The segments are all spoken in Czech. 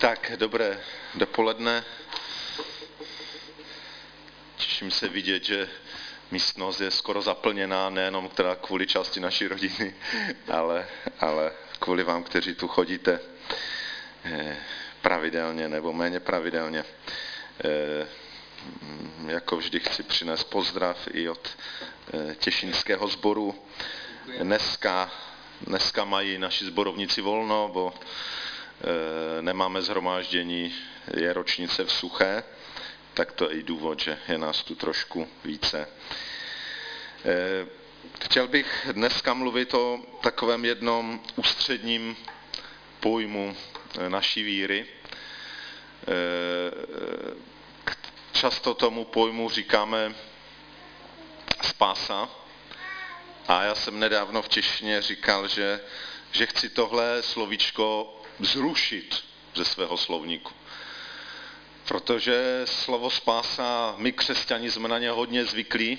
Tak, dobré dopoledne. Těším se vidět, že místnost je skoro zaplněná, nejenom teda kvůli části naší rodiny, ale, ale kvůli vám, kteří tu chodíte eh, pravidelně nebo méně pravidelně. Eh, jako vždy chci přinést pozdrav i od eh, těšinského sboru. Dneska, dneska mají naši zborovníci volno, bo nemáme zhromáždění, je ročnice v suché, tak to je i důvod, že je nás tu trošku více. Chtěl bych dneska mluvit o takovém jednom ústředním pojmu naší víry. Často tomu pojmu říkáme spása. A já jsem nedávno v češtině říkal, že, že chci tohle slovíčko zrušit ze svého slovníku. Protože slovo spása, my křesťani jsme na ně hodně zvyklí,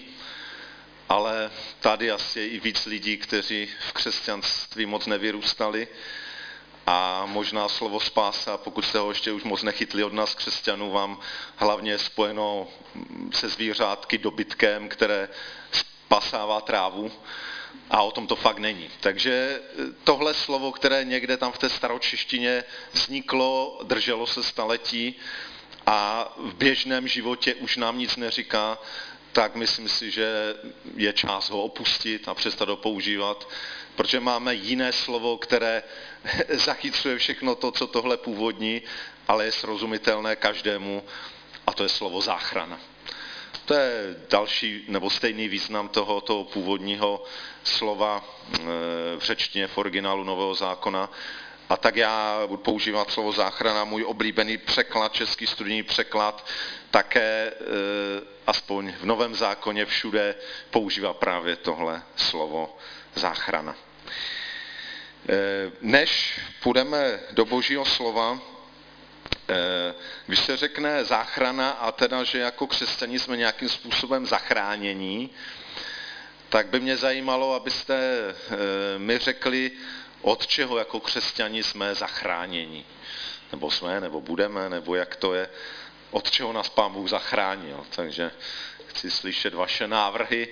ale tady asi je i víc lidí, kteří v křesťanství moc nevyrůstali a možná slovo spása, pokud jste ho ještě už moc nechytli od nás křesťanů, vám hlavně spojeno se zvířátky, dobytkem, které spasává trávu a o tom to fakt není. Takže tohle slovo, které někde tam v té staročeštině vzniklo, drželo se staletí a v běžném životě už nám nic neříká, tak myslím si, že je čas ho opustit a přestat ho používat, protože máme jiné slovo, které zachycuje všechno to, co tohle původní, ale je srozumitelné každému a to je slovo záchrana. To je další nebo stejný význam tohoto původního slova eh, v řečtině v originálu Nového zákona. A tak já budu používat slovo záchrana, můj oblíbený překlad, český studijní překlad, také eh, aspoň v Novém zákoně všude používá právě tohle slovo záchrana. Eh, než půjdeme do božího slova, když se řekne záchrana a teda, že jako křesťaní jsme nějakým způsobem zachránění, tak by mě zajímalo, abyste mi řekli, od čeho jako křesťani jsme zachráněni. Nebo jsme, nebo budeme, nebo jak to je, od čeho nás Pán Bůh zachránil. Takže chci slyšet vaše návrhy,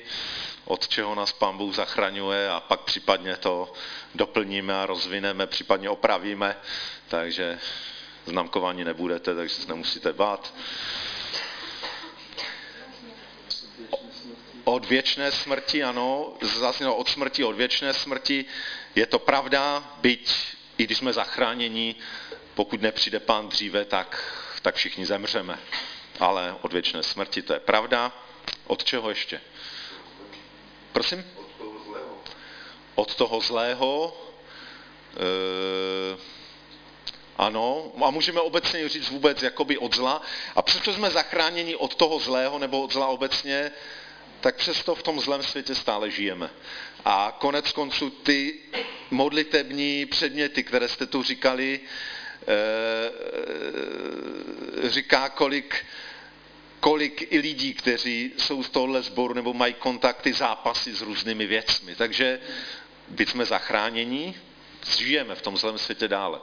od čeho nás Pán Bůh zachraňuje a pak případně to doplníme a rozvineme, případně opravíme. Takže znamkování nebudete, takže se nemusíte bát. Od věčné smrti, ano, zaznělo od smrti, od věčné smrti. Je to pravda, byť i když jsme zachráněni, pokud nepřijde pán dříve, tak, tak všichni zemřeme. Ale od věčné smrti to je pravda. Od čeho ještě? Prosím? Od toho zlého. E, ano, a můžeme obecně říct vůbec jakoby od zla. A přesto jsme zachráněni od toho zlého nebo od zla obecně, tak přesto v tom zlém světě stále žijeme. A konec konců ty modlitební předměty, které jste tu říkali, eh, říká, kolik, kolik i lidí, kteří jsou z tohohle sboru nebo mají kontakty, zápasy s různými věcmi. Takže byť jsme zachránění, žijeme v tom zlém světě dále.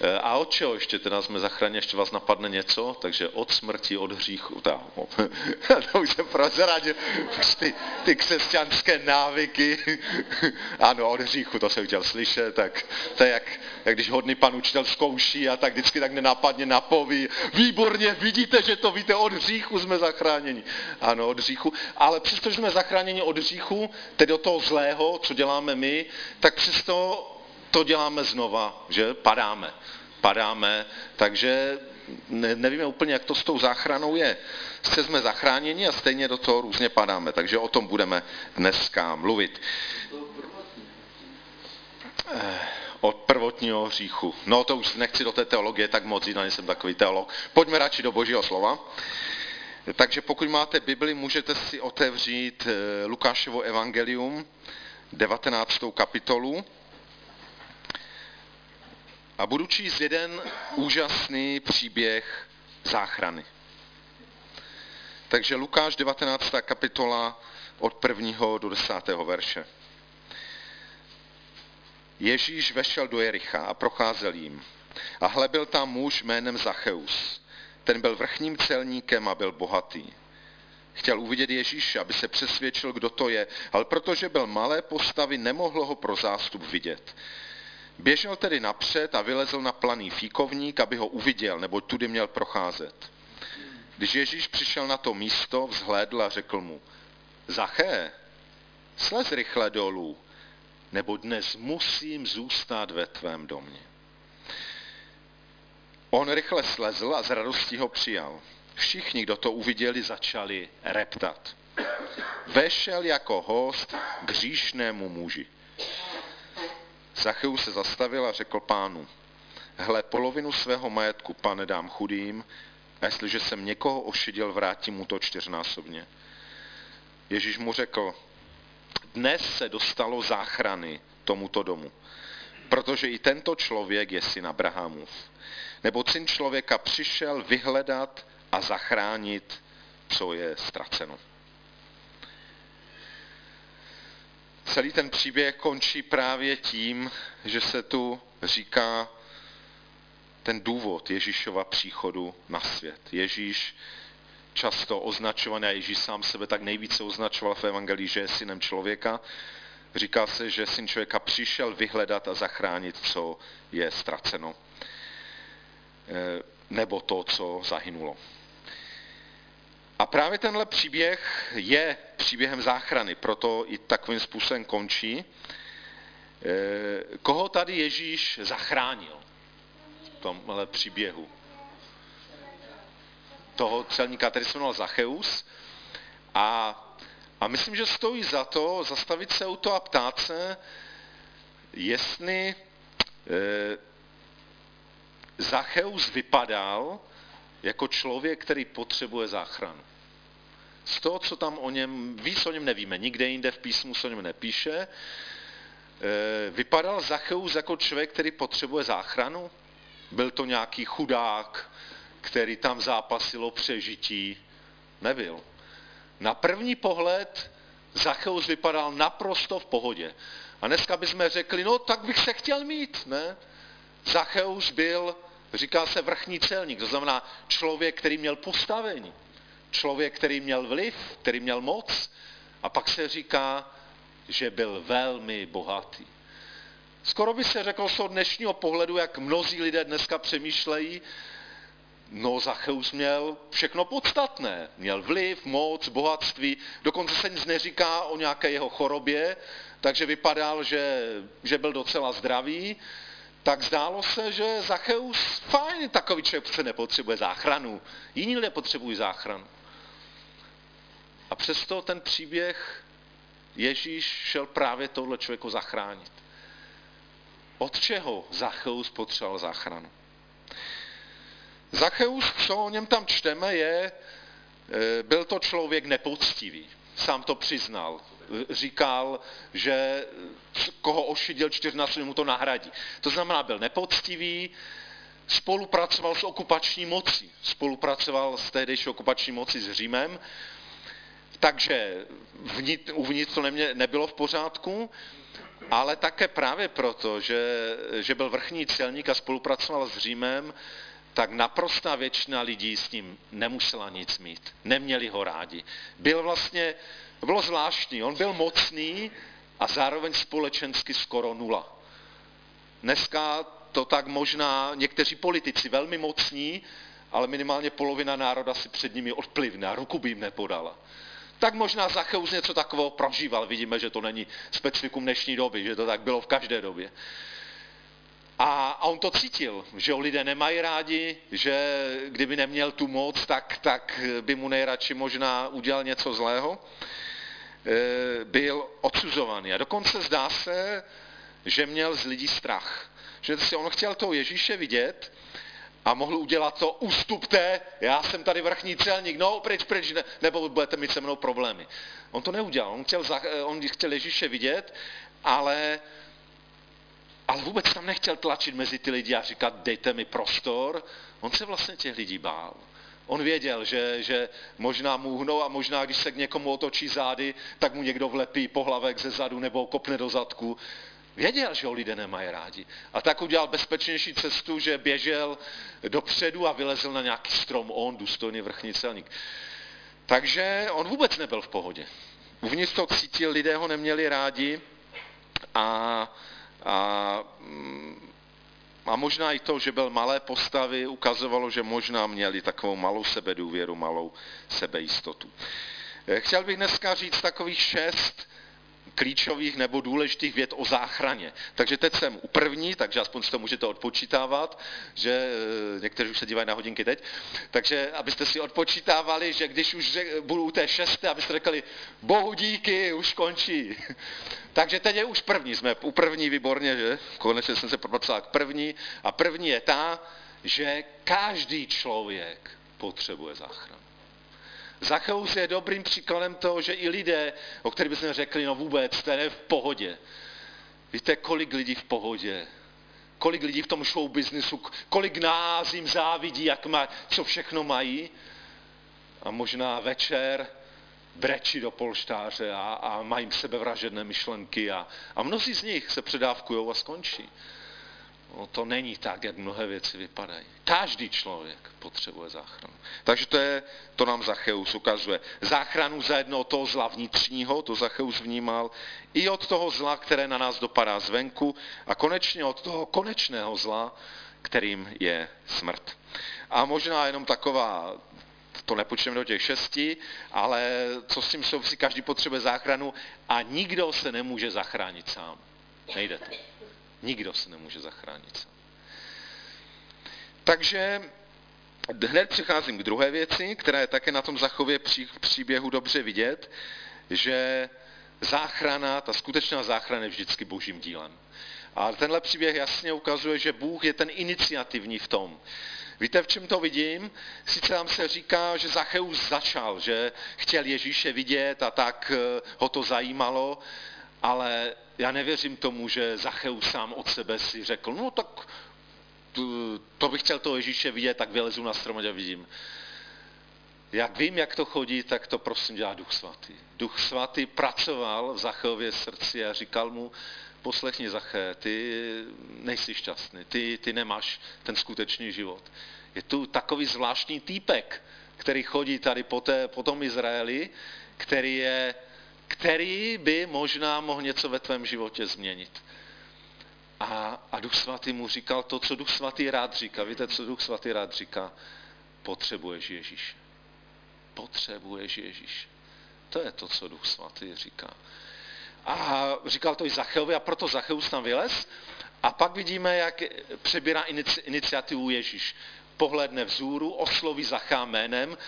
Eh, a od čeho ještě teda jsme zachránili, ještě vás napadne něco, takže od smrti, od hříchu, ta, to už jsem prozradil, ty, ty křesťanské návyky, ano, od hříchu, to jsem chtěl slyšet, tak to je jak, jak když hodný pan učitel zkouší a tak vždycky tak nenápadně napoví, výborně, vidíte, že to víte, od hříchu jsme zachráněni. Ano, od hříchu, ale přestože jsme zachráněni od hříchu, tedy od toho zlého, co děláme my, tak přesto to děláme znova, že padáme. Padáme, takže ne, nevíme úplně, jak to s tou záchranou je. Jste jsme zachráněni a stejně do toho různě padáme, takže o tom budeme dneska mluvit. Eh, od prvotního hříchu. No to už nechci do té teologie tak moc, jinak jsem takový teolog. Pojďme radši do božího slova. Takže pokud máte Bibli, můžete si otevřít eh, Lukášovo evangelium, 19. kapitolu. A budu číst jeden úžasný příběh záchrany. Takže Lukáš 19. kapitola od 1. do 10. verše. Ježíš vešel do Jericha a procházel jim. A hle byl tam muž jménem Zacheus. Ten byl vrchním celníkem a byl bohatý. Chtěl uvidět Ježíše, aby se přesvědčil, kdo to je, ale protože byl malé postavy, nemohl ho pro zástup vidět. Běžel tedy napřed a vylezl na planý fíkovník, aby ho uviděl, nebo tudy měl procházet. Když Ježíš přišel na to místo, vzhlédl a řekl mu, Zaché, slez rychle dolů, nebo dnes musím zůstat ve tvém domě. On rychle slezl a z radostí ho přijal. Všichni, kdo to uviděli, začali reptat. Vešel jako host k říšnému muži. Zacheus se zastavil a řekl pánu, hle, polovinu svého majetku, pane, dám chudým, a jestliže jsem někoho ošidil, vrátím mu to čtyřnásobně. Ježíš mu řekl, dnes se dostalo záchrany tomuto domu, protože i tento člověk je syn Abrahamův. Nebo syn člověka přišel vyhledat a zachránit, co je ztraceno. Celý ten příběh končí právě tím, že se tu říká ten důvod Ježíšova příchodu na svět. Ježíš často označovaný, a Ježíš sám sebe tak nejvíce označoval v Evangelii, že je synem člověka. Říká se, že syn člověka přišel vyhledat a zachránit, co je ztraceno. E, nebo to, co zahynulo. A právě tenhle příběh je příběhem záchrany, proto i takovým způsobem končí. E, koho tady Ježíš zachránil v tomhle příběhu? Toho celníka, který se jmenoval Zacheus. A, a myslím, že stojí za to zastavit se u toho a ptát se, jestli e, Zacheus vypadal jako člověk, který potřebuje záchranu. Z toho, co tam o něm, víc o něm nevíme, nikde jinde v písmu se o něm nepíše, e, vypadal Zacheus jako člověk, který potřebuje záchranu? Byl to nějaký chudák, který tam zápasil o přežití? Nebyl. Na první pohled Zacheus vypadal naprosto v pohodě. A dneska bychom řekli, no tak bych se chtěl mít, ne? Zacheus byl Říká se vrchní celník, to znamená člověk, který měl postavení, člověk, který měl vliv, který měl moc. A pak se říká, že byl velmi bohatý. Skoro by se řekl z dnešního pohledu, jak mnozí lidé dneska přemýšlejí, no Zacheus měl všechno podstatné. Měl vliv, moc, bohatství, dokonce se nic neříká o nějaké jeho chorobě, takže vypadal, že, že byl docela zdravý, tak zdálo se, že Zacheus, fajn, takový člověk se nepotřebuje záchranu. Jiní lidé potřebují záchranu. A přesto ten příběh Ježíš šel právě tohle člověku zachránit. Od čeho Zacheus potřeboval záchranu? Zacheus, co o něm tam čteme, je, e, byl to člověk nepoctivý. Sám to přiznal říkal, že koho ošidil čtyřnásobně mu to nahradí. To znamená, byl nepoctivý, spolupracoval s okupační mocí, spolupracoval s tehdejší okupační mocí s Římem, takže uvnitř to nemě, nebylo v pořádku, ale také právě proto, že, že byl vrchní celník a spolupracoval s Římem, tak naprostá většina lidí s ním nemusela nic mít. Neměli ho rádi. Byl vlastně to bylo zvláštní. On byl mocný a zároveň společensky skoro nula. Dneska to tak možná někteří politici velmi mocní, ale minimálně polovina národa si před nimi odplivne a ruku by jim nepodala. Tak možná Zacheus něco takového prožíval. Vidíme, že to není specifikum dnešní doby, že to tak bylo v každé době. A, a on to cítil, že ho lidé nemají rádi, že kdyby neměl tu moc, tak, tak by mu nejradši možná udělal něco zlého. E, byl odsuzovaný. A dokonce zdá se, že měl z lidí strach. Že si on chtěl toho Ježíše vidět a mohl udělat to, ustupte, já jsem tady vrchní celník, no pryč, pryč, ne, nebo budete mít se mnou problémy. On to neudělal, on chtěl, on chtěl Ježíše vidět, ale, ale vůbec tam nechtěl tlačit mezi ty lidi a říkat, dejte mi prostor. On se vlastně těch lidí bál. On věděl, že, že možná mu uhnou a možná, když se k někomu otočí zády, tak mu někdo vlepí pohlavek ze zadu nebo kopne do zadku. Věděl, že ho lidé nemají rádi. A tak udělal bezpečnější cestu, že běžel dopředu a vylezl na nějaký strom, on, důstojný vrchní celník. Takže on vůbec nebyl v pohodě. Uvnitř to cítil, lidé ho neměli rádi a, a, a možná i to, že byl malé postavy, ukazovalo, že možná měli takovou malou sebedůvěru, malou sebejistotu. Chtěl bych dneska říct takových šest klíčových nebo důležitých věd o záchraně. Takže teď jsem u první, takže aspoň si to můžete odpočítávat, že eh, někteří už se dívají na hodinky teď, takže abyste si odpočítávali, že když už řek, budu u té šesté, abyste řekli, bohu díky, už končí. takže teď je už první, jsme u první výborně, že? Konečně jsem se propracoval k první. A první je ta, že každý člověk potřebuje záchranu. Zacheus je dobrým příkladem toho, že i lidé, o kterých bychom řekli, no vůbec, ten je v pohodě. Víte, kolik lidí v pohodě, kolik lidí v tom show businessu, kolik nás jim závidí, jak má, co všechno mají. A možná večer brečí do polštáře a, a mají sebevražedné myšlenky a, a mnozí z nich se předávkují a skončí. No, to není tak, jak mnohé věci vypadají. Každý člověk potřebuje záchranu. Takže to, je, to nám Zacheus ukazuje. Záchranu za jedno od toho zla vnitřního, to Zacheus vnímal, i od toho zla, které na nás dopadá zvenku a konečně od toho konečného zla, kterým je smrt. A možná jenom taková to nepočteme do těch šesti, ale co s tím souvisí, každý potřebuje záchranu a nikdo se nemůže zachránit sám. Nejde to. Nikdo se nemůže zachránit Takže hned přicházím k druhé věci, která je také na tom zachově příběhu dobře vidět, že záchrana, ta skutečná záchrana je vždycky božím dílem. A tenhle příběh jasně ukazuje, že Bůh je ten iniciativní v tom. Víte, v čem to vidím? Sice tam se říká, že Zacheus začal, že chtěl Ježíše vidět a tak eh, ho to zajímalo, ale já nevěřím tomu, že Zacheus sám od sebe si řekl, no tak to bych chtěl toho Ježíše vidět, tak vylezu na strom a vidím. Jak vím, jak to chodí, tak to prosím dělá Duch Svatý. Duch Svatý pracoval v Zachově srdci a říkal mu, poslechni Zaché, ty nejsi šťastný, ty, ty nemáš ten skutečný život. Je tu takový zvláštní týpek, který chodí tady po, té, po tom Izraeli, který je který by možná mohl něco ve tvém životě změnit. A, a Duch Svatý mu říkal to, co Duch Svatý rád říká. Víte, co Duch Svatý rád říká? Potřebuješ Ježíš. Potřebuješ Ježíš. To je to, co Duch Svatý říká. A říkal to i Zacheovi a proto Zacheus tam vylez. A pak vidíme, jak přebírá iniciativu Ježíš. Pohledne vzůru, osloví Zachá jménem,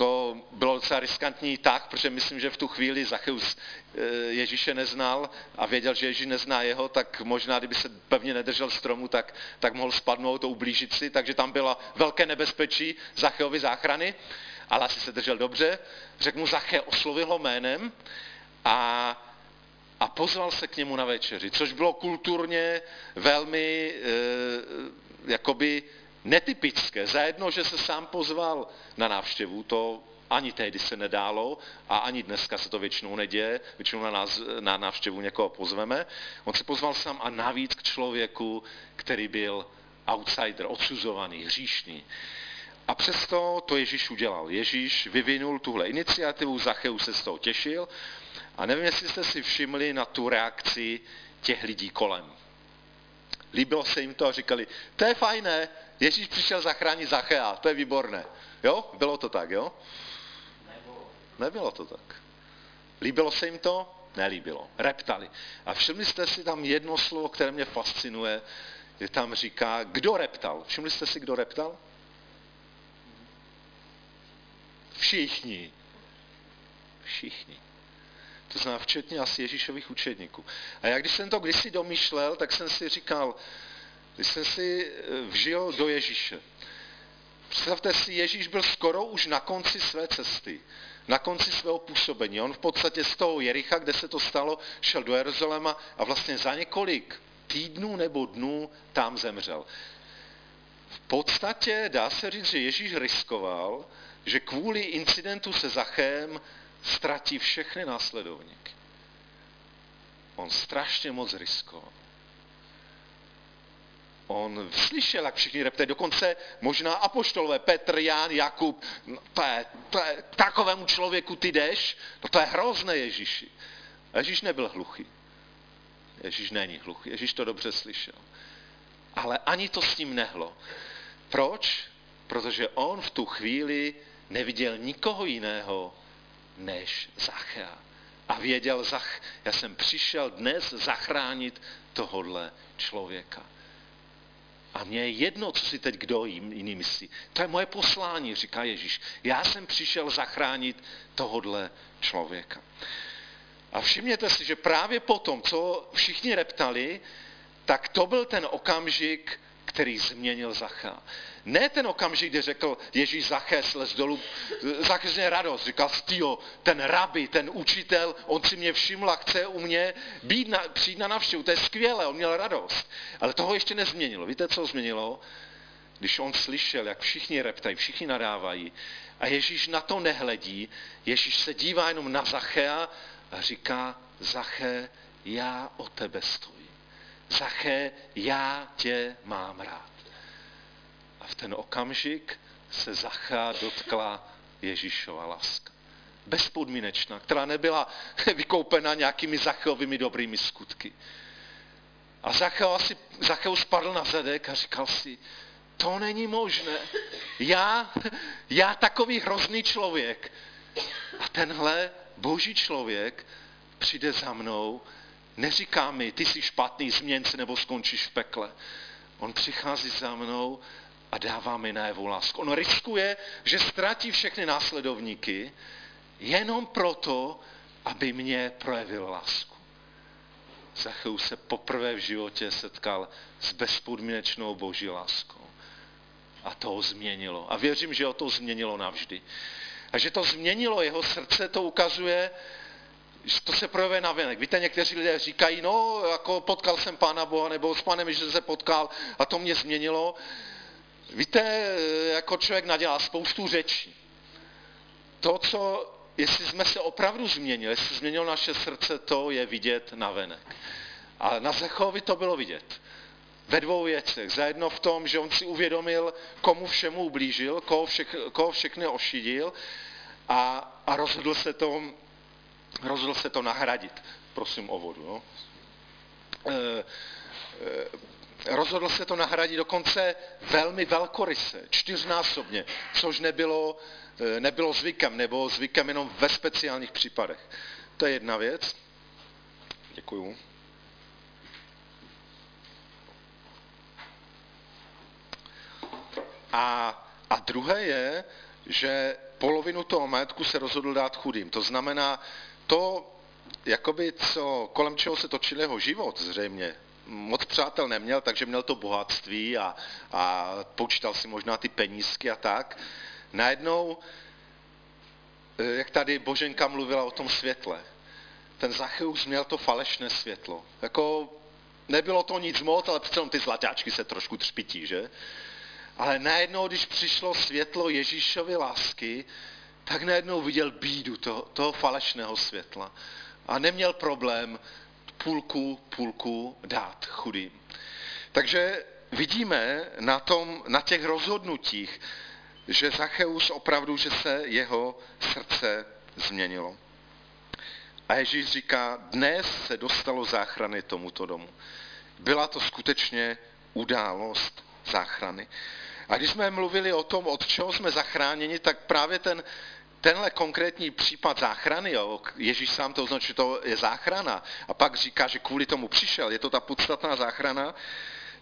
to bylo docela riskantní tak, protože myslím, že v tu chvíli Zacheus eh, Ježíše neznal a věděl, že Ježíš nezná jeho, tak možná, kdyby se pevně nedržel stromu, tak, tak mohl spadnout, to ublížit si, takže tam bylo velké nebezpečí Zacheovi záchrany, ale asi se držel dobře. Řekl mu Zache, oslovil ho jménem a, a pozval se k němu na večeři, což bylo kulturně velmi e, jakoby netypické. Zajedno, že se sám pozval na návštěvu, to ani tehdy se nedálo a ani dneska se to většinou neděje, většinou na, nás, na návštěvu někoho pozveme. On se pozval sám a navíc k člověku, který byl outsider, odsuzovaný, hříšný. A přesto to Ježíš udělal. Ježíš vyvinul tuhle iniciativu, Zacheus se z toho těšil a nevím, jestli jste si všimli na tu reakci těch lidí kolem. Líbilo se jim to a říkali, to je fajné, Ježíš přišel zachránit Zachea, to je výborné. Jo? Bylo to tak, jo? Nebylo. Nebylo to tak. Líbilo se jim to? Nelíbilo. Reptali. A všimli jste si tam jedno slovo, které mě fascinuje, je tam říká, kdo reptal. Všimli jste si, kdo reptal? Všichni. Všichni. To znamená včetně asi Ježíšových učedníků. A já když jsem to kdysi domýšlel, tak jsem si říkal, když jsem si eh, vžil do Ježíše. Představte si, Ježíš byl skoro už na konci své cesty, na konci svého působení. On v podstatě z toho Jericha, kde se to stalo, šel do Jeruzaléma a vlastně za několik týdnů nebo dnů tam zemřel. V podstatě dá se říct, že Ježíš riskoval, že kvůli incidentu se Zachem ztratí všechny následovníky. on strašně moc riskoval. On slyšel, jak všichni repte, dokonce možná apoštolové, Petr, Jan, Jakub, no, to je, to je, takovému člověku ty jdeš, no to je hrozné Ježíši. Ježíš nebyl hluchý. Ježíš není hluchý, Ježíš to dobře slyšel. Ale ani to s ním nehlo. Proč? Protože on v tu chvíli neviděl nikoho jiného než Zachea. A věděl, Zach, já jsem přišel dnes zachránit tohodle člověka. A mně je jedno, co si teď kdo jiný myslí. To je moje poslání, říká Ježíš. Já jsem přišel zachránit tohodle člověka. A všimněte si, že právě potom, co všichni reptali, tak to byl ten okamžik, který změnil Zacha. Ne ten okamžik, kdy řekl Ježíš Zaché, slez dolů, Zaché radost, říkal, stýho, ten rabi, ten učitel, on si mě všiml a chce u mě být na, přijít na navštěvu, to je skvělé, on měl radost. Ale toho ještě nezměnilo. Víte, co změnilo? Když on slyšel, jak všichni reptají, všichni nadávají a Ježíš na to nehledí, Ježíš se dívá jenom na Zachea a říká, Zaché, já o tebe stojím. Zaché, já tě mám rád. A v ten okamžik se Zachá dotkla Ježíšova láska. Bezpodmínečná, která nebyla vykoupena nějakými Zachovými dobrými skutky. A Zacheus, si, Zacheus spadl na zadek a říkal si, to není možné. Já, já takový hrozný člověk. A tenhle boží člověk přijde za mnou Neříká mi, ty jsi špatný, změň se nebo skončíš v pekle. On přichází za mnou a dává mi najevu lásku. On riskuje, že ztratí všechny následovníky jenom proto, aby mě projevil lásku. Zacheus se poprvé v životě setkal s bezpodmínečnou boží láskou. A to ho změnilo. A věřím, že ho to změnilo navždy. A že to změnilo jeho srdce, to ukazuje, to se projevuje na venek. Víte, někteří lidé říkají, no, jako potkal jsem Pána Boha, nebo s Pánem že se potkal a to mě změnilo. Víte, jako člověk nadělá spoustu řečí. To, co, jestli jsme se opravdu změnili, jestli změnilo naše srdce, to je vidět na venek. A na Zechovi to bylo vidět. Ve dvou věcech. Zajedno v tom, že on si uvědomil, komu všemu ublížil, koho, všech, koho všechny ošidil a, a rozhodl se to rozhodl se to nahradit. Prosím o vodu. No. E, e, rozhodl se to nahradit dokonce velmi velkoryse, čtyřnásobně, což nebylo, e, nebylo zvykem, nebo zvykem jenom ve speciálních případech. To je jedna věc. Děkuju. A, a druhé je, že polovinu toho majetku se rozhodl dát chudým. To znamená, to, jakoby, co, kolem čeho se točil jeho život zřejmě, moc přátel neměl, takže měl to bohatství a, a počítal si možná ty penízky a tak. Najednou, eh, jak tady Boženka mluvila o tom světle, ten Zacheus měl to falešné světlo. Jako nebylo to nic moc, ale přece ty zlatáčky se trošku třpití, že? Ale najednou, když přišlo světlo Ježíšovy lásky, tak najednou viděl bídu toho, toho falešného světla a neměl problém půlku, půlku dát chudým. Takže vidíme na, tom, na těch rozhodnutích, že Zacheus opravdu, že se jeho srdce změnilo. A Ježíš říká, dnes se dostalo záchrany tomuto domu. Byla to skutečně událost záchrany. A když jsme mluvili o tom, od čeho jsme zachráněni, tak právě ten tenhle konkrétní případ záchrany, jo, Ježíš sám to označuje, že to je záchrana, a pak říká, že kvůli tomu přišel, je to ta podstatná záchrana,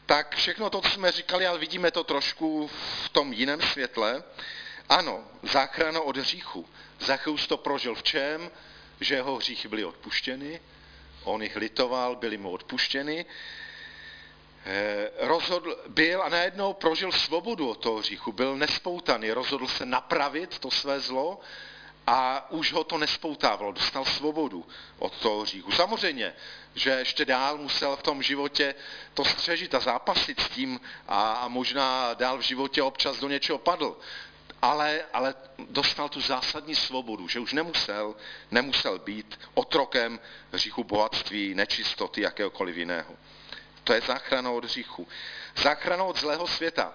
tak všechno to, co jsme říkali, ale vidíme to trošku v tom jiném světle. Ano, záchrana od hříchu. Zachyus to prožil v čem? Že jeho hříchy byly odpuštěny, on jich litoval, byly mu odpuštěny rozhodl, byl a najednou prožil svobodu od toho hříchu, byl nespoutaný, rozhodl se napravit to své zlo a už ho to nespoutávalo, dostal svobodu od toho hříchu. Samozřejmě, že ještě dál musel v tom životě to střežit a zápasit s tím a, a možná dál v životě občas do něčeho padl. ale, ale dostal tu zásadní svobodu, že už nemusel, nemusel být otrokem hříchu bohatství, nečistoty, jakéhokoliv jiného. To je záchrana od hříchu. Záchrana od zlého světa.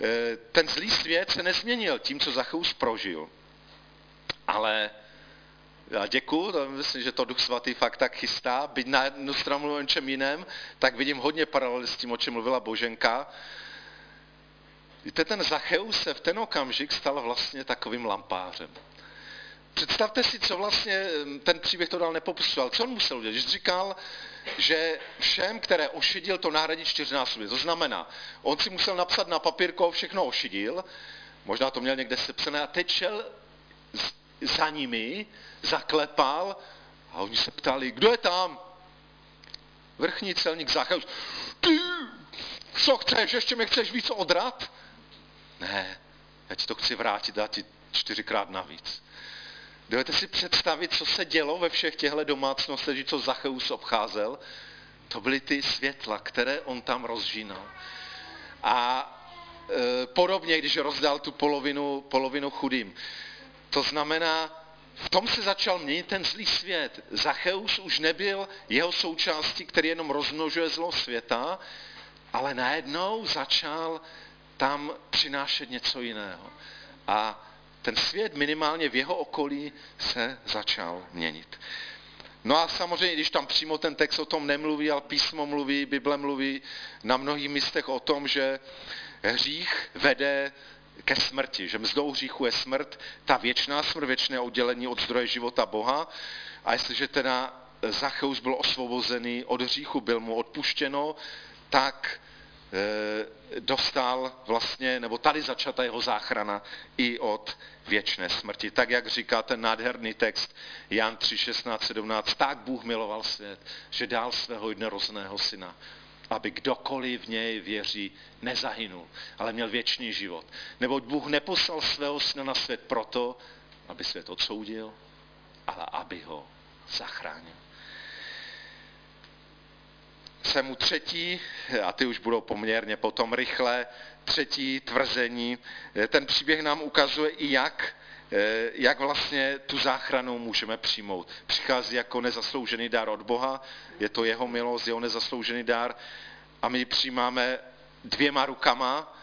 E, ten zlý svět se nezměnil tím, co Zacheus prožil. Ale já děkuju, myslím, že to Duch Svatý fakt tak chystá, byť na jednu stranu mluvím o něčem jiném, tak vidím hodně paralel s tím, o čem mluvila Boženka. Víte, ten Zacheus se v ten okamžik stal vlastně takovým lampářem. Představte si, co vlastně ten příběh to dál nepopisoval. Co on musel udělat? Když říkal, že všem, které ošidil, to nahradí čtyřnásobně. To znamená, on si musel napsat na papírko, všechno ošidil, možná to měl někde sepsané, a teď šel za nimi, zaklepal a oni se ptali, kdo je tam? Vrchní celník Zacheus. Ty, co chceš, ještě mě chceš víc odrat? Ne, já ti to chci vrátit, dát ti čtyřikrát navíc. Dovedete si představit, co se dělo ve všech těchto domácnostech, co Zacheus obcházel? To byly ty světla, které on tam rozžínal. A e, podobně, když rozdal tu polovinu, polovinu chudým. To znamená, v tom se začal měnit ten zlý svět. Zacheus už nebyl jeho součástí, který jenom rozmnožuje zlo světa, ale najednou začal tam přinášet něco jiného. A ten svět minimálně v jeho okolí se začal měnit. No a samozřejmě, když tam přímo ten text o tom nemluví, ale písmo mluví, Bible mluví na mnohých místech o tom, že hřích vede ke smrti, že mzdou hříchu je smrt, ta věčná smrt, věčné oddělení od zdroje života Boha. A jestliže teda Zacheus byl osvobozený od hříchu, byl mu odpuštěno, tak dostal vlastně, nebo tady začata jeho záchrana i od věčné smrti. Tak, jak říká ten nádherný text Jan 3, 16, 17, tak Bůh miloval svět, že dal svého jednorozeného syna, aby kdokoliv v něj věří, nezahynul, ale měl věčný život. Neboť Bůh neposlal svého syna na svět proto, aby svět odsoudil, ale aby ho zachránil. Jsem u třetí, a ty už budou poměrně potom rychle, třetí tvrzení. Ten příběh nám ukazuje i jak, jak vlastně tu záchranu můžeme přijmout. Přichází jako nezasloužený dár od Boha, je to jeho milost, jeho nezasloužený dár a my přijímáme dvěma rukama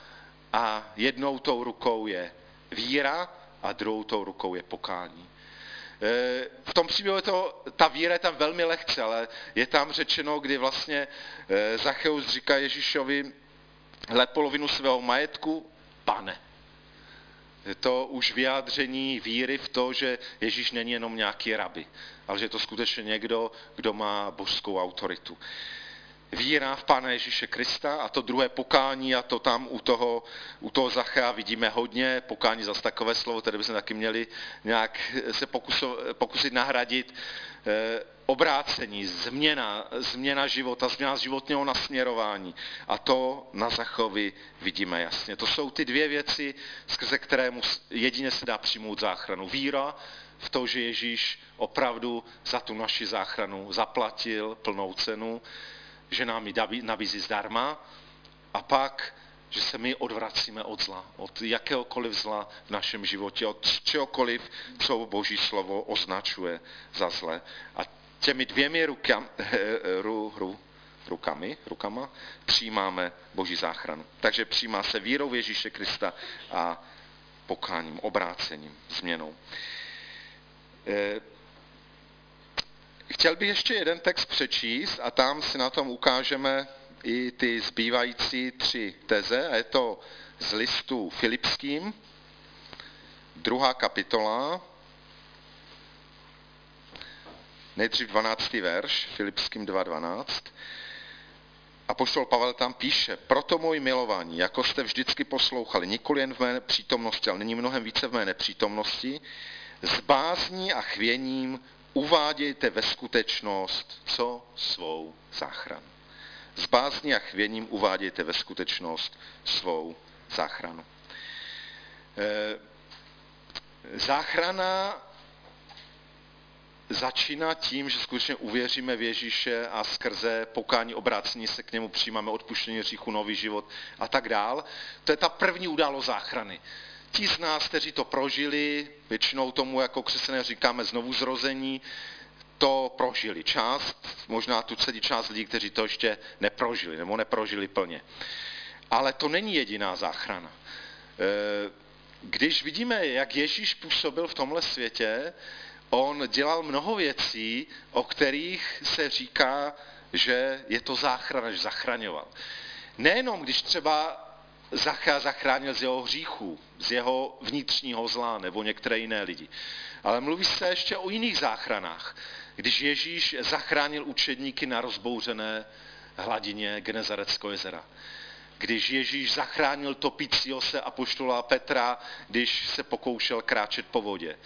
a jednou tou rukou je víra a druhou tou rukou je pokání. E, v tom příběhu je to, ta víra je tam velmi lehce, ale je tam řečeno, kdy vlastně e, Zacheus říká Ježíšovi, hle polovinu svého majetku, pane. Je to už vyjádření víry v to, že Ježíš není jenom nějaký rabi, ale že je to skutečně někdo, kdo má božskou autoritu víra v Pána Ježíše Krista a to druhé pokání a to tam u toho, u toho Zachea vidíme hodně, pokání zase takové slovo, které bychom taky měli nějak se pokuso, pokusit nahradit, e, obrácení, změna, změna života, změna životního nasměrování. A to na Zachovi vidíme jasně. To jsou ty dvě věci, skrze které jedině se dá přijmout záchranu. Víra v to, že Ježíš opravdu za tu naši záchranu zaplatil plnou cenu že nám ji nabízí zdarma a pak, že se my odvracíme od zla, od jakéhokoliv zla v našem životě, od čehokoliv, co Boží slovo označuje za zle. A těmi dvěmi rukam, ru, ru, rukami, rukama přijímáme Boží záchranu. Takže přijímá se vírou Ježíše Krista a pokáním, obrácením, změnou. E, Chtěl bych ještě jeden text přečíst a tam si na tom ukážeme i ty zbývající tři teze. A je to z listu Filipským, druhá kapitola, nejdřív 12. verš, Filipským 2.12. A poštol Pavel tam píše, proto můj milování, jako jste vždycky poslouchali, nikoli jen v mé přítomnosti, ale není mnohem více v mé nepřítomnosti, s bázní a chvěním uvádějte ve skutečnost, co svou záchranu. S bázní a chvěním uvádějte ve skutečnost svou záchranu. E, záchrana začíná tím, že skutečně uvěříme v Ježíše a skrze pokání, obrácení se k němu přijímáme odpuštění říchu, nový život a tak dál. To je ta první událost záchrany. Ti z nás, kteří to prožili, většinou tomu jako křesťané říkáme znovu zrození, to prožili. Část, možná tu celý část lidí, kteří to ještě neprožili, nebo neprožili plně. Ale to není jediná záchrana. E, když vidíme, jak Ježíš působil v tomhle světě, on dělal mnoho věcí, o kterých se říká, že je to záchrana, že zachraňoval. Nejenom když třeba zachránil z jeho hříchů, z jeho vnitřního zla nebo některé jiné lidi. Ale mluví se ještě o jiných záchranách. Když Ježíš zachránil učedníky na rozbouřené hladině Genezareckého jezera. Když Ježíš zachránil topícího se apoštola Petra, když se pokoušel kráčet po vodě.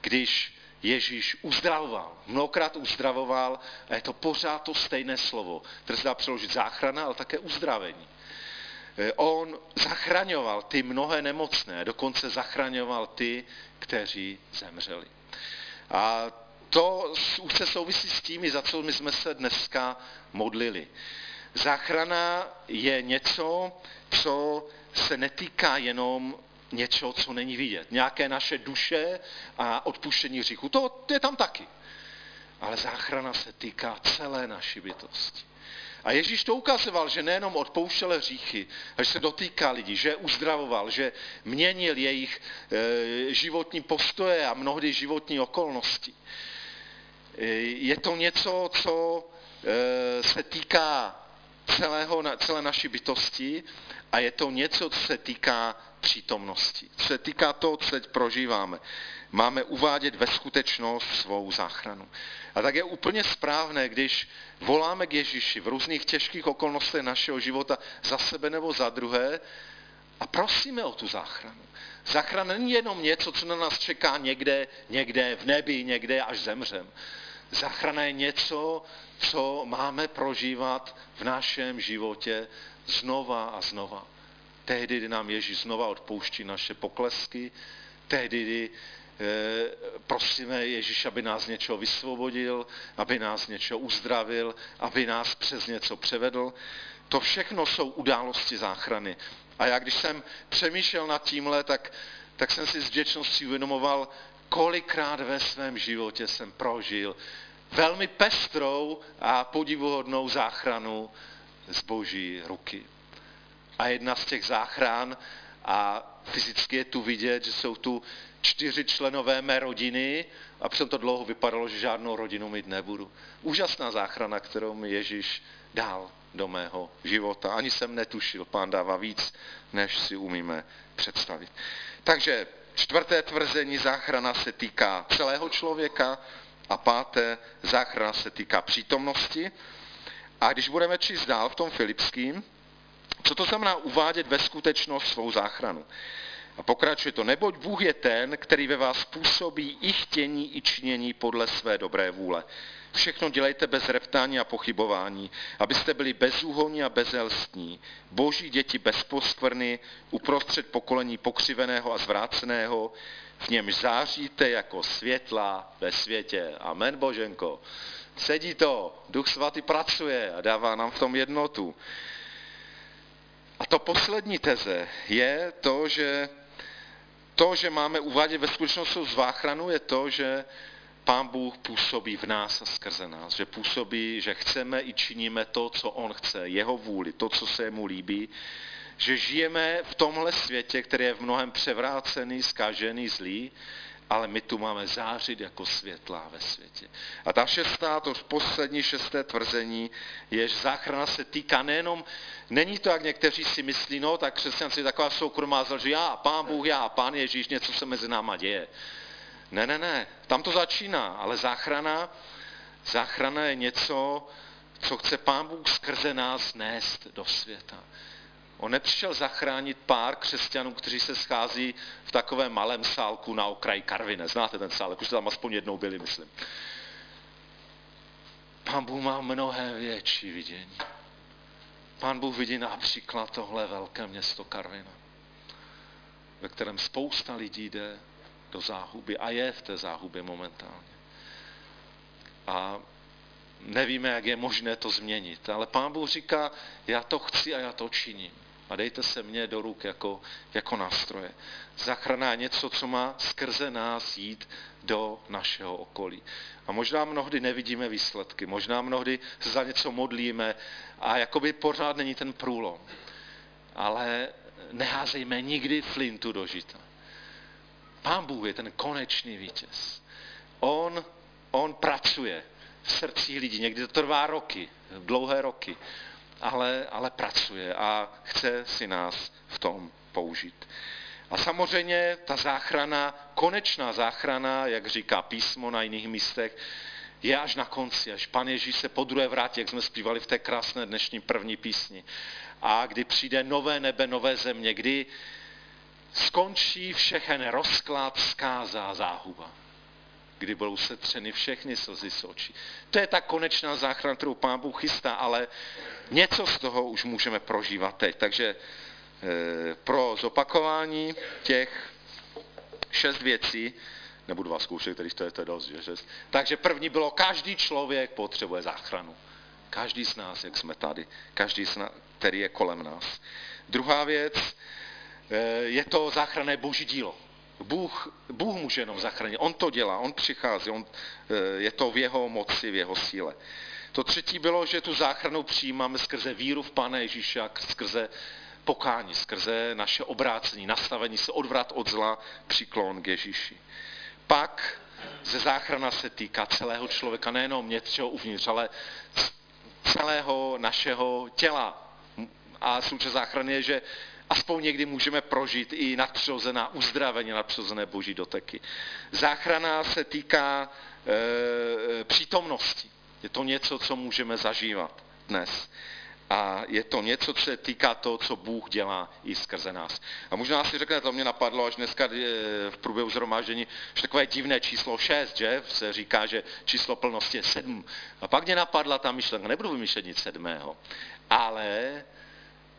Když Ježíš uzdravoval, mnohokrát uzdravoval a je to pořád to stejné slovo, které se dá přeložit záchrana, ale také uzdravení. E, on zachraňoval ty mnohé nemocné, dokonce zachraňoval ty, kteří zemřeli. A to se souvisí s tím, za co my jsme se dneska modlili. Záchrana je něco, co se netýká jenom něčeho, co není vidět. Nějaké naše duše a odpuštění hříchu. To je tam taky. Ale záchrana se týká celé naší bytosti. A Ježíš to ukazoval, že nejenom odpouštěl hříchy, ale že se dotýká lidí, že uzdravoval, že měnil jejich e, životní postoje a mnohdy životní okolnosti. E, je to něco, co e, se týká celého, celé naší bytosti a je to něco, co se týká přítomnosti. Co se týká toho, co teď prožíváme. Máme uvádět ve skutečnost svou záchranu. A tak je úplně správné, když voláme k Ježíši v různých těžkých okolnostech našeho života za sebe nebo za druhé a prosíme o tu záchranu. Záchrana není jenom něco, co na nás čeká někde, někde v nebi, někde až zemřem. Záchrana je něco, co máme prožívat v našem životě znova a znova. Tehdy, kdy nám Ježíš znova odpouští naše poklesky, tehdy, kdy e, prosíme Ježíš, aby nás něčeho vysvobodil, aby nás něčeho uzdravil, aby nás přes něco převedl. To všechno jsou události záchrany. A já, když jsem přemýšlel nad tímhle, tak, tak jsem si s vděčností uvědomoval, kolikrát ve svém životě jsem prožil velmi pestrou a podivuhodnou záchranu z boží ruky. A jedna z těch záchran, a fyzicky je tu vidět, že jsou tu čtyři členové mé rodiny a přitom to dlouho vypadalo, že žádnou rodinu mít nebudu. Úžasná záchrana, kterou mi Ježíš dal do mého života. Ani jsem netušil, pán dává víc, než si umíme představit. Takže čtvrté tvrzení, záchrana se týká celého člověka a páté, záchrana se týká přítomnosti. A když budeme číst dál v tom Filipským, co to znamená uvádět ve skutečnost svou záchranu? A pokračuje to, neboť Bůh je ten, který ve vás působí i chtění, i činění podle své dobré vůle. Všechno dělejte bez reptání a pochybování, abyste byli bezúhonní a bezelstní, boží děti bez poskvrny, uprostřed pokolení pokřiveného a zvráceného, v němž záříte jako světla ve světě. Amen, Boženko. Sedí to, Duch Svatý pracuje a dává nám v tom jednotu. A to poslední teze je to, že to, že máme uvádět ve skutečnosti záchranu, je to, že Pán Bůh působí v nás a skrze nás, že působí, že chceme i činíme to, co On chce, Jeho vůli, to, co se mu líbí, že žijeme v tomhle světě, který je v mnohem převrácený, zkažený, zlý, ale my tu máme zářit jako světla ve světě. A ta šestá, to poslední šesté tvrzení, je, že záchrana se týká nejenom, není to, jak někteří si myslí, no tak křesťanství je taková soukromá zl, že já, pán Bůh, já, pán Ježíš, něco se mezi náma děje. Ne, ne, ne, tam to začíná, ale záchrana, záchrana je něco, co chce pán Bůh skrze nás nést do světa. On nepřišel zachránit pár křesťanů, kteří se schází v takovém malém sálku na okraji Karvine. Znáte ten sálek, už jste tam aspoň jednou byli, myslím. Pán Bůh má mnohé větší vidění. Pán Bůh vidí například tohle velké město Karvina, ve kterém spousta lidí jde do záhuby a je v té záhubě momentálně. A nevíme, jak je možné to změnit, ale Pán Bůh říká, já to chci a já to činím. A dejte se mně do ruk jako, jako nástroje. Zachrana něco, co má skrze nás jít do našeho okolí. A možná mnohdy nevidíme výsledky, možná mnohdy se za něco modlíme a jakoby pořád není ten průlom. Ale neházejme nikdy flintu do žita. Pán Bůh je ten konečný vítěz. On, on pracuje v srdcích lidí. Někdy to trvá roky, dlouhé roky, ale, ale pracuje a chce si nás v tom použít. A samozřejmě ta záchrana, konečná záchrana, jak říká písmo na jiných místech, je až na konci, až pan Ježíš se po druhé vrátí, jak jsme zpívali v té krásné dnešní první písni. A kdy přijde nové nebe, nové země, kdy skončí všechen rozklad, zkáza a záhuba. Kdy budou setřeny všechny slzy z očí. To je ta konečná záchrana, kterou Pán Bůh chystá, ale něco z toho už můžeme prožívat teď. Takže e, pro zopakování těch šest věcí, nebudu vás zkoušet, který to je, to je dost, že šest. Takže první bylo, každý člověk potřebuje záchranu. Každý z nás, jak jsme tady. Každý z nás, který je kolem nás. Druhá věc, Eh, je to záchranné boží dílo. Bůh, Bůh může jenom zachránit. On to dělá, on přichází, on, eh, je to v jeho moci, v jeho síle. To třetí bylo, že tu záchranu přijímáme skrze víru v Pána Ježíša, skrze pokání, skrze naše obrácení, nastavení se, odvrat od zla, přiklon k Ježíši. Pak ze záchrana se týká celého člověka, nejenom něčeho uvnitř, ale celého našeho těla. A součást záchrany je, že aspoň někdy můžeme prožít i nadpřirozená uzdravení, nadpřirozené boží doteky. Záchrana se týká e, přítomnosti. Je to něco, co můžeme zažívat dnes. A je to něco, co se týká toho, co Bůh dělá i skrze nás. A možná si řeknete, to mě napadlo až dneska e, v průběhu zhromáždění, že takové divné číslo 6, že? Se říká, že číslo plnosti je 7. A pak mě napadla ta myšlenka, nebudu vymýšlet nic sedmého, ale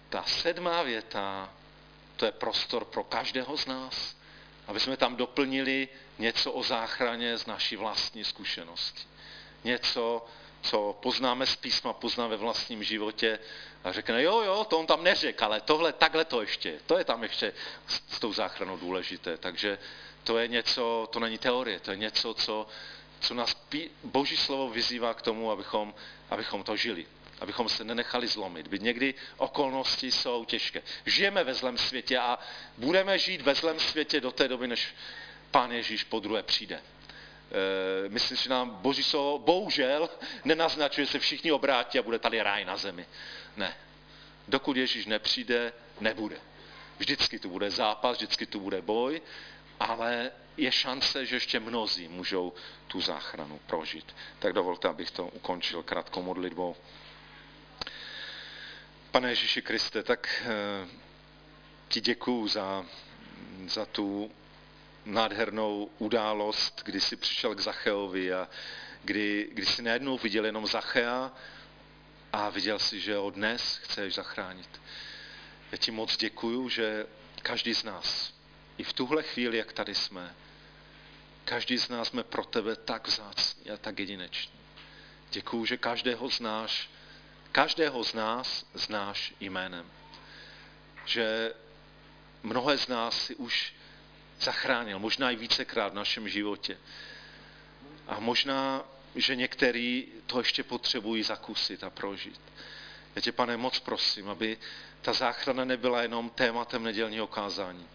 ta sedmá věta, to je prostor pro každého z nás, aby jsme tam doplnili něco o záchraně z naší vlastní zkušenosti. Něco, co poznáme z písma, poznáme ve vlastním životě a řekne, jo, jo, to on tam neřekl, ale tohle, takhle to ještě, to je tam ještě s, s tou záchranou důležité. Takže to je něco, to není teorie, to je něco, co, co nás Boží slovo vyzývá k tomu, abychom, abychom to žili abychom se nenechali zlomit. Byť někdy okolnosti jsou těžké. Žijeme ve zlém světě a budeme žít ve zlém světě do té doby, než Pán Ježíš po druhé přijde. E, myslím, že nám Boží slovo bohužel nenaznačuje, že se všichni obrátí a bude tady ráj na zemi. Ne. Dokud Ježíš nepřijde, nebude. Vždycky tu bude zápas, vždycky tu bude boj, ale je šance, že ještě mnozí můžou tu záchranu prožít. Tak dovolte, abych to ukončil krátkou modlitbou. Pane Ježíši Kriste, tak eh, ti děkuju za, za tu nádhernou událost, kdy jsi přišel k Zacheovi a kdy, kdy jsi najednou viděl jenom Zachea a viděl si, že ho dnes chceš zachránit. Já ti moc děkuju, že každý z nás, i v tuhle chvíli, jak tady jsme, každý z nás jsme pro tebe tak vzácní a tak jedineční. Děkuju, že každého z nás Každého z nás znáš jménem. Že mnohé z nás si už zachránil, možná i vícekrát v našem životě. A možná, že některý to ještě potřebují zakusit a prožít. Já tě, pane, moc prosím, aby ta záchrana nebyla jenom tématem nedělního kázání,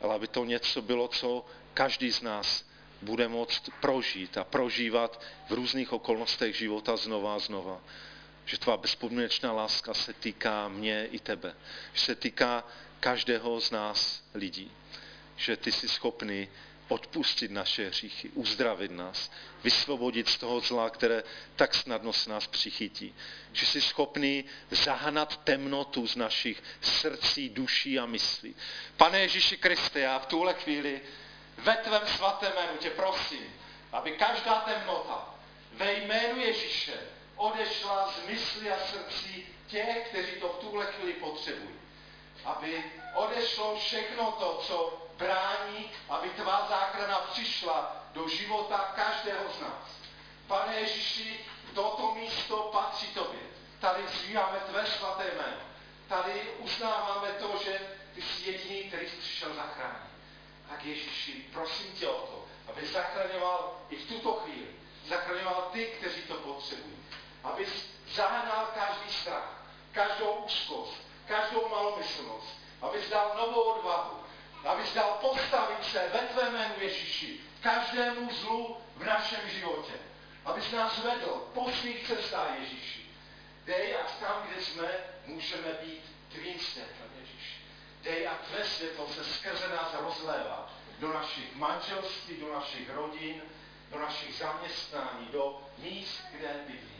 ale aby to něco bylo, co každý z nás bude moct prožít a prožívat v různých okolnostech života znova a znova že tvá bezpodmínečná láska se týká mě i tebe. Že se týká každého z nás lidí. Že ty jsi schopný odpustit naše hříchy, uzdravit nás, vysvobodit z toho zla, které tak snadno s nás přichytí. Že jsi schopný zahnat temnotu z našich srdcí, duší a myslí. Pane Ježíši Kriste, já v tuhle chvíli ve tvém svatém jménu tě prosím, aby každá temnota ve jménu Ježíše odešla z mysli a srdcí těch, kteří to v tuhle chvíli potřebují. Aby odešlo všechno to, co brání, aby tvá záchrana přišla do života každého z nás. Pane Ježíši, toto místo patří tobě. Tady zvíjáme tvé svaté jméno. tady uznáváme to, že ty jsi jediný, který jsi přišel zachránit. Tak Ježíši, prosím tě o to, aby zachraňoval i v tuto chvíli. Zachraňoval ty, kteří to potřebují. Aby zahnal každý strach, každou úzkost, každou malomyslnost. Aby dal novou odvahu. Aby dal postavit se ve tvé jménu Ježíši každému zlu v našem životě. Abys nás vedl po svých cestách Ježíši. Dej, a tam, kde jsme, můžeme být tvým světlem, Ježíši. Dej, a tvé světlo se skrze nás rozlévá do našich manželství, do našich rodin, do našich zaměstnání, do míst, kde bydlí.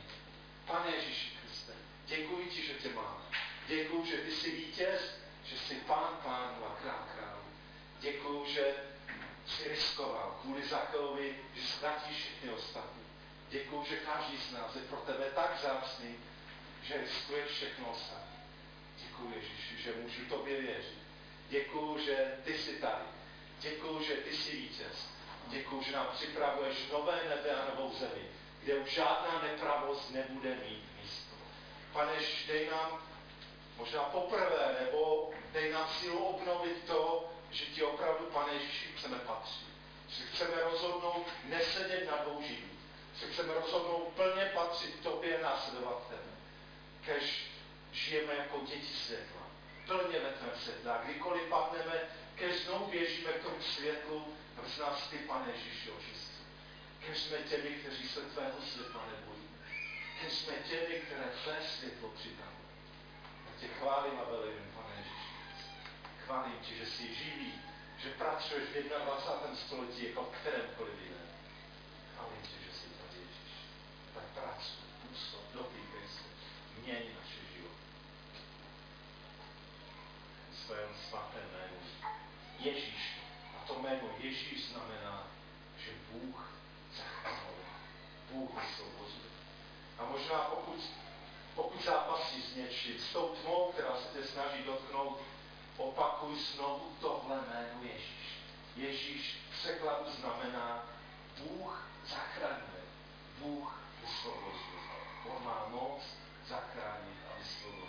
Pane Ježíši Kriste, děkuji ti, že tě máme. Děkuji, že ty jsi vítěz, že jsi pán pánů a král králů. Děkuji, že jsi riskoval kvůli Zachovi, že ztratíš všechny ostatní. Děkuji, že každý z nás je pro tebe tak vzácný, že riskuješ všechno ostatní. Děkuji Ježíši, že můžu tobě věřit. Děkuji, že ty jsi tady. Děkuji, že ty jsi vítěz. Děkuji, že nám připravuješ nové nebe a novou zemi, kde už žádná nepravost nebude mít místo. Pane, dej nám možná poprvé, nebo dej nám sílu obnovit to, že ti opravdu, pane Ježíši, chceme patřit. Že chceme rozhodnout nesedět na dvou židů. Že chceme rozhodnout plně patřit tobě, následovat tebe. Kež žijeme jako děti světla. Plně ve tvém světle. A kdykoliv padneme, kež znovu běžíme k tomu světlu, aby z nás ty, pane Ježíši, očistil. Kež jsme těmi, kteří se tvého světla nebojí. Kež jsme těmi, které tvé světlo připravují. Tak tě chválím a velím, pane Ježíši. Chválím tě, že jsi živý, že pracuješ v 21. století jako v kterémkoliv jiném. Chválím tě, že jsi tady Ježíš. Tak pracuj, působ, dotýkej se, měň naše životy. Svém svatém jménu. Ježíš. A to jméno Ježíš znamená, že Bůh úmysl vozit. A možná pokud, pokud zápasí s něčím, s tou tmou, která se tě snaží dotknout, opakuj znovu tohle jméno Ježíš. Ježíš v překladu znamená Bůh zachraňuje, Bůh vysvobozuje. On má moc zachránit a vysvobozit.